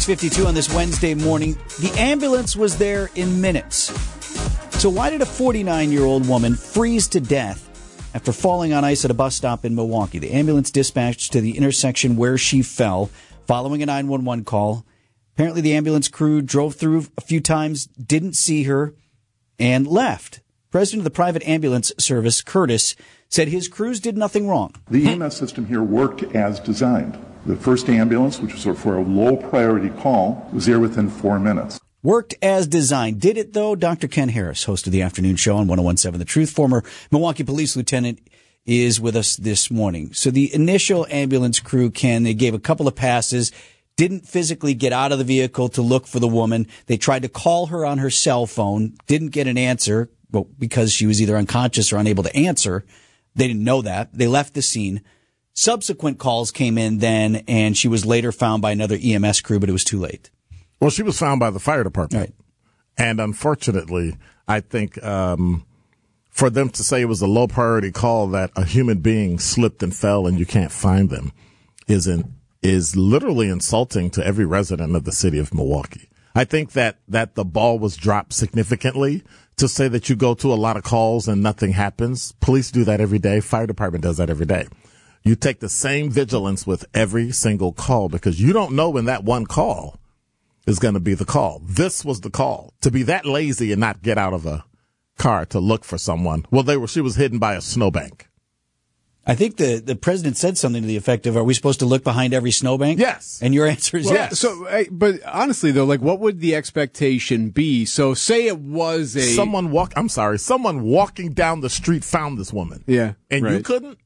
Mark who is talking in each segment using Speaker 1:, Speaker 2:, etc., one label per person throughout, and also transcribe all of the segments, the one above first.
Speaker 1: 652 on this Wednesday morning. The ambulance was there in minutes. So, why did a 49 year old woman freeze to death after falling on ice at a bus stop in Milwaukee? The ambulance dispatched to the intersection where she fell following a 911 call. Apparently, the ambulance crew drove through a few times, didn't see her, and left. President of the private ambulance service, Curtis, said his crews did nothing wrong.
Speaker 2: The EMS system here worked as designed. The first ambulance, which was for a low priority call, was there within four minutes.
Speaker 1: Worked as designed. Did it though? Dr. Ken Harris, host of the afternoon show on 1017 The Truth, former Milwaukee police lieutenant, is with us this morning. So the initial ambulance crew, Ken, they gave a couple of passes, didn't physically get out of the vehicle to look for the woman. They tried to call her on her cell phone, didn't get an answer well, because she was either unconscious or unable to answer. They didn't know that. They left the scene. Subsequent calls came in then, and she was later found by another EMS crew, but it was too late.
Speaker 3: Well, she was found by the fire department.
Speaker 1: Right.
Speaker 3: And unfortunately, I think um, for them to say it was a low priority call that a human being slipped and fell and you can't find them is in, is literally insulting to every resident of the city of Milwaukee. I think that that the ball was dropped significantly to say that you go to a lot of calls and nothing happens. Police do that every day. Fire department does that every day. You take the same vigilance with every single call because you don't know when that one call is going to be the call. This was the call to be that lazy and not get out of a car to look for someone. Well, they were, she was hidden by a snowbank.
Speaker 1: I think the, the president said something to the effect of, "Are we supposed to look behind every snowbank?"
Speaker 3: Yes.
Speaker 1: And your answer is
Speaker 4: Well,
Speaker 1: yes.
Speaker 4: So, but honestly though, like, what would the expectation be? So, say it was a
Speaker 3: Someone walk, I'm sorry, someone walking down the street found this woman.
Speaker 4: Yeah,
Speaker 3: And you couldn't?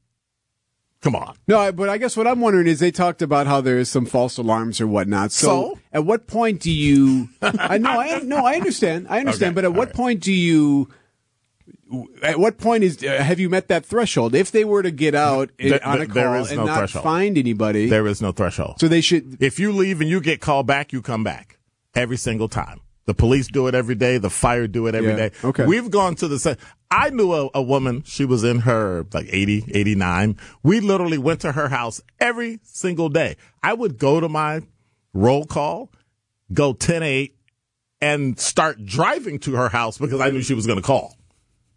Speaker 3: Come on.
Speaker 4: No, but I guess what I'm wondering is they talked about how there is some false alarms or whatnot. So,
Speaker 3: So?
Speaker 4: at what point do you? I know, I no, I understand, I understand.
Speaker 3: Okay,
Speaker 4: but at what
Speaker 3: right.
Speaker 4: point do you? At what point is uh, have you met that threshold? If they were to get out in- on a call and
Speaker 3: no
Speaker 4: not
Speaker 3: threshold.
Speaker 4: find anybody,
Speaker 3: There is no threshold.
Speaker 4: so they should.
Speaker 3: If you leave and you get called back, you come back every single time. The police do it every day. The fire do it every
Speaker 4: Yeah,
Speaker 3: day.
Speaker 4: okay.
Speaker 3: We've gone to the same. I knew a, a woman. She was in her like 80, 89. We literally went to her house every single day. I would go to my roll call, go 10 8 and start driving to her house because I knew she was going to call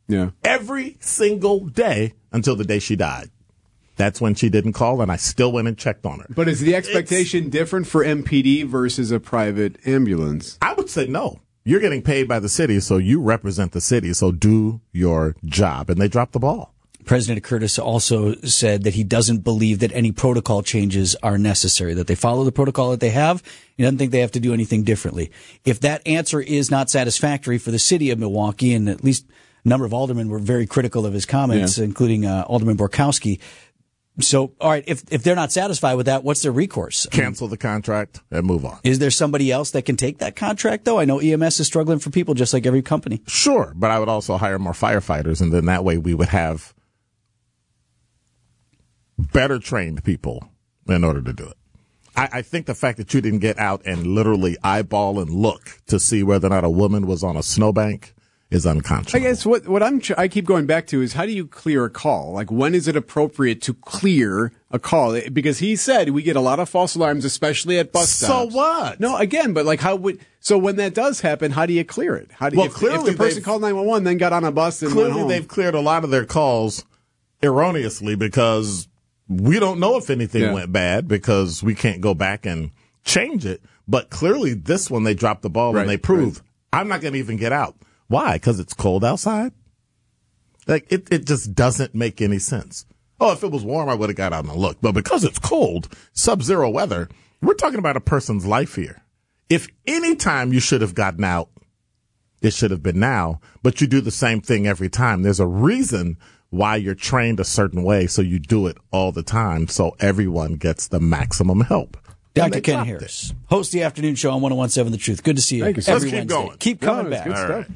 Speaker 4: Yeah.
Speaker 3: every single day until the day she died. That's when she didn't call and I still went and checked on her.
Speaker 4: But is the expectation different for MPD versus a private ambulance?
Speaker 3: I would say no. You're getting paid by the city, so you represent the city, so do your job. And they dropped the ball.
Speaker 1: President Curtis also said that he doesn't believe that any protocol changes are necessary, that they follow the protocol that they have. He doesn't think they have to do anything differently. If that answer is not satisfactory for the city of Milwaukee, and at least a number of aldermen were very critical of his comments,
Speaker 4: Yeah.
Speaker 1: including uh, Alderman Borkowski. So, all right, if, if they're not satisfied with that, what's their recourse?
Speaker 3: Cancel the contract and move on.
Speaker 1: Is there somebody else that can take that contract, though? I know EMS is struggling for people just like every company.
Speaker 3: Sure, but I would also hire more firefighters, and then that way we would have better trained people in order to do it. I, I think the fact that you didn't get out and literally eyeball and look to see whether or not a woman was on a snowbank is
Speaker 4: unconscious.
Speaker 3: I
Speaker 4: guess what what I'm I keep going back to is how do you clear a call? Like when is it appropriate to clear a call? Eh, because he said we get a lot of false alarms, especially at bus
Speaker 3: So
Speaker 4: stops.
Speaker 3: So what?
Speaker 4: No, again, but like how would so when that does happen, how do you clear it? How do you?
Speaker 3: Well,
Speaker 4: if, if the person called nine one one then got on a bus and
Speaker 3: Clearly, they've cleared a lot of their calls erroneously because we don't know if anything
Speaker 4: Yeah.
Speaker 3: went bad because we can't go back and change it. But clearly, this one they dropped the ball
Speaker 4: Right,
Speaker 3: and they proved I'm not going to even get out. Why? Because it's cold outside. Like it, it just doesn't make any sense. Oh, if it was warm, I would have got out and looked. But because it's cold, sub-zero weather, we're talking about a person's life here. If any time you should have gotten out, it should have been now, but you do the same thing every time. There's a reason why you're trained a certain way, so you do it all the time, so everyone gets the maximum help.
Speaker 1: Dr. Ken
Speaker 3: dropped it.
Speaker 1: Harris, host the afternoon show on 1017 The Truth. Good to see you.
Speaker 4: Thank you, sir.
Speaker 1: every
Speaker 3: Let's keep
Speaker 1: Wednesday.
Speaker 3: going.
Speaker 1: Keep coming
Speaker 4: it's
Speaker 1: back.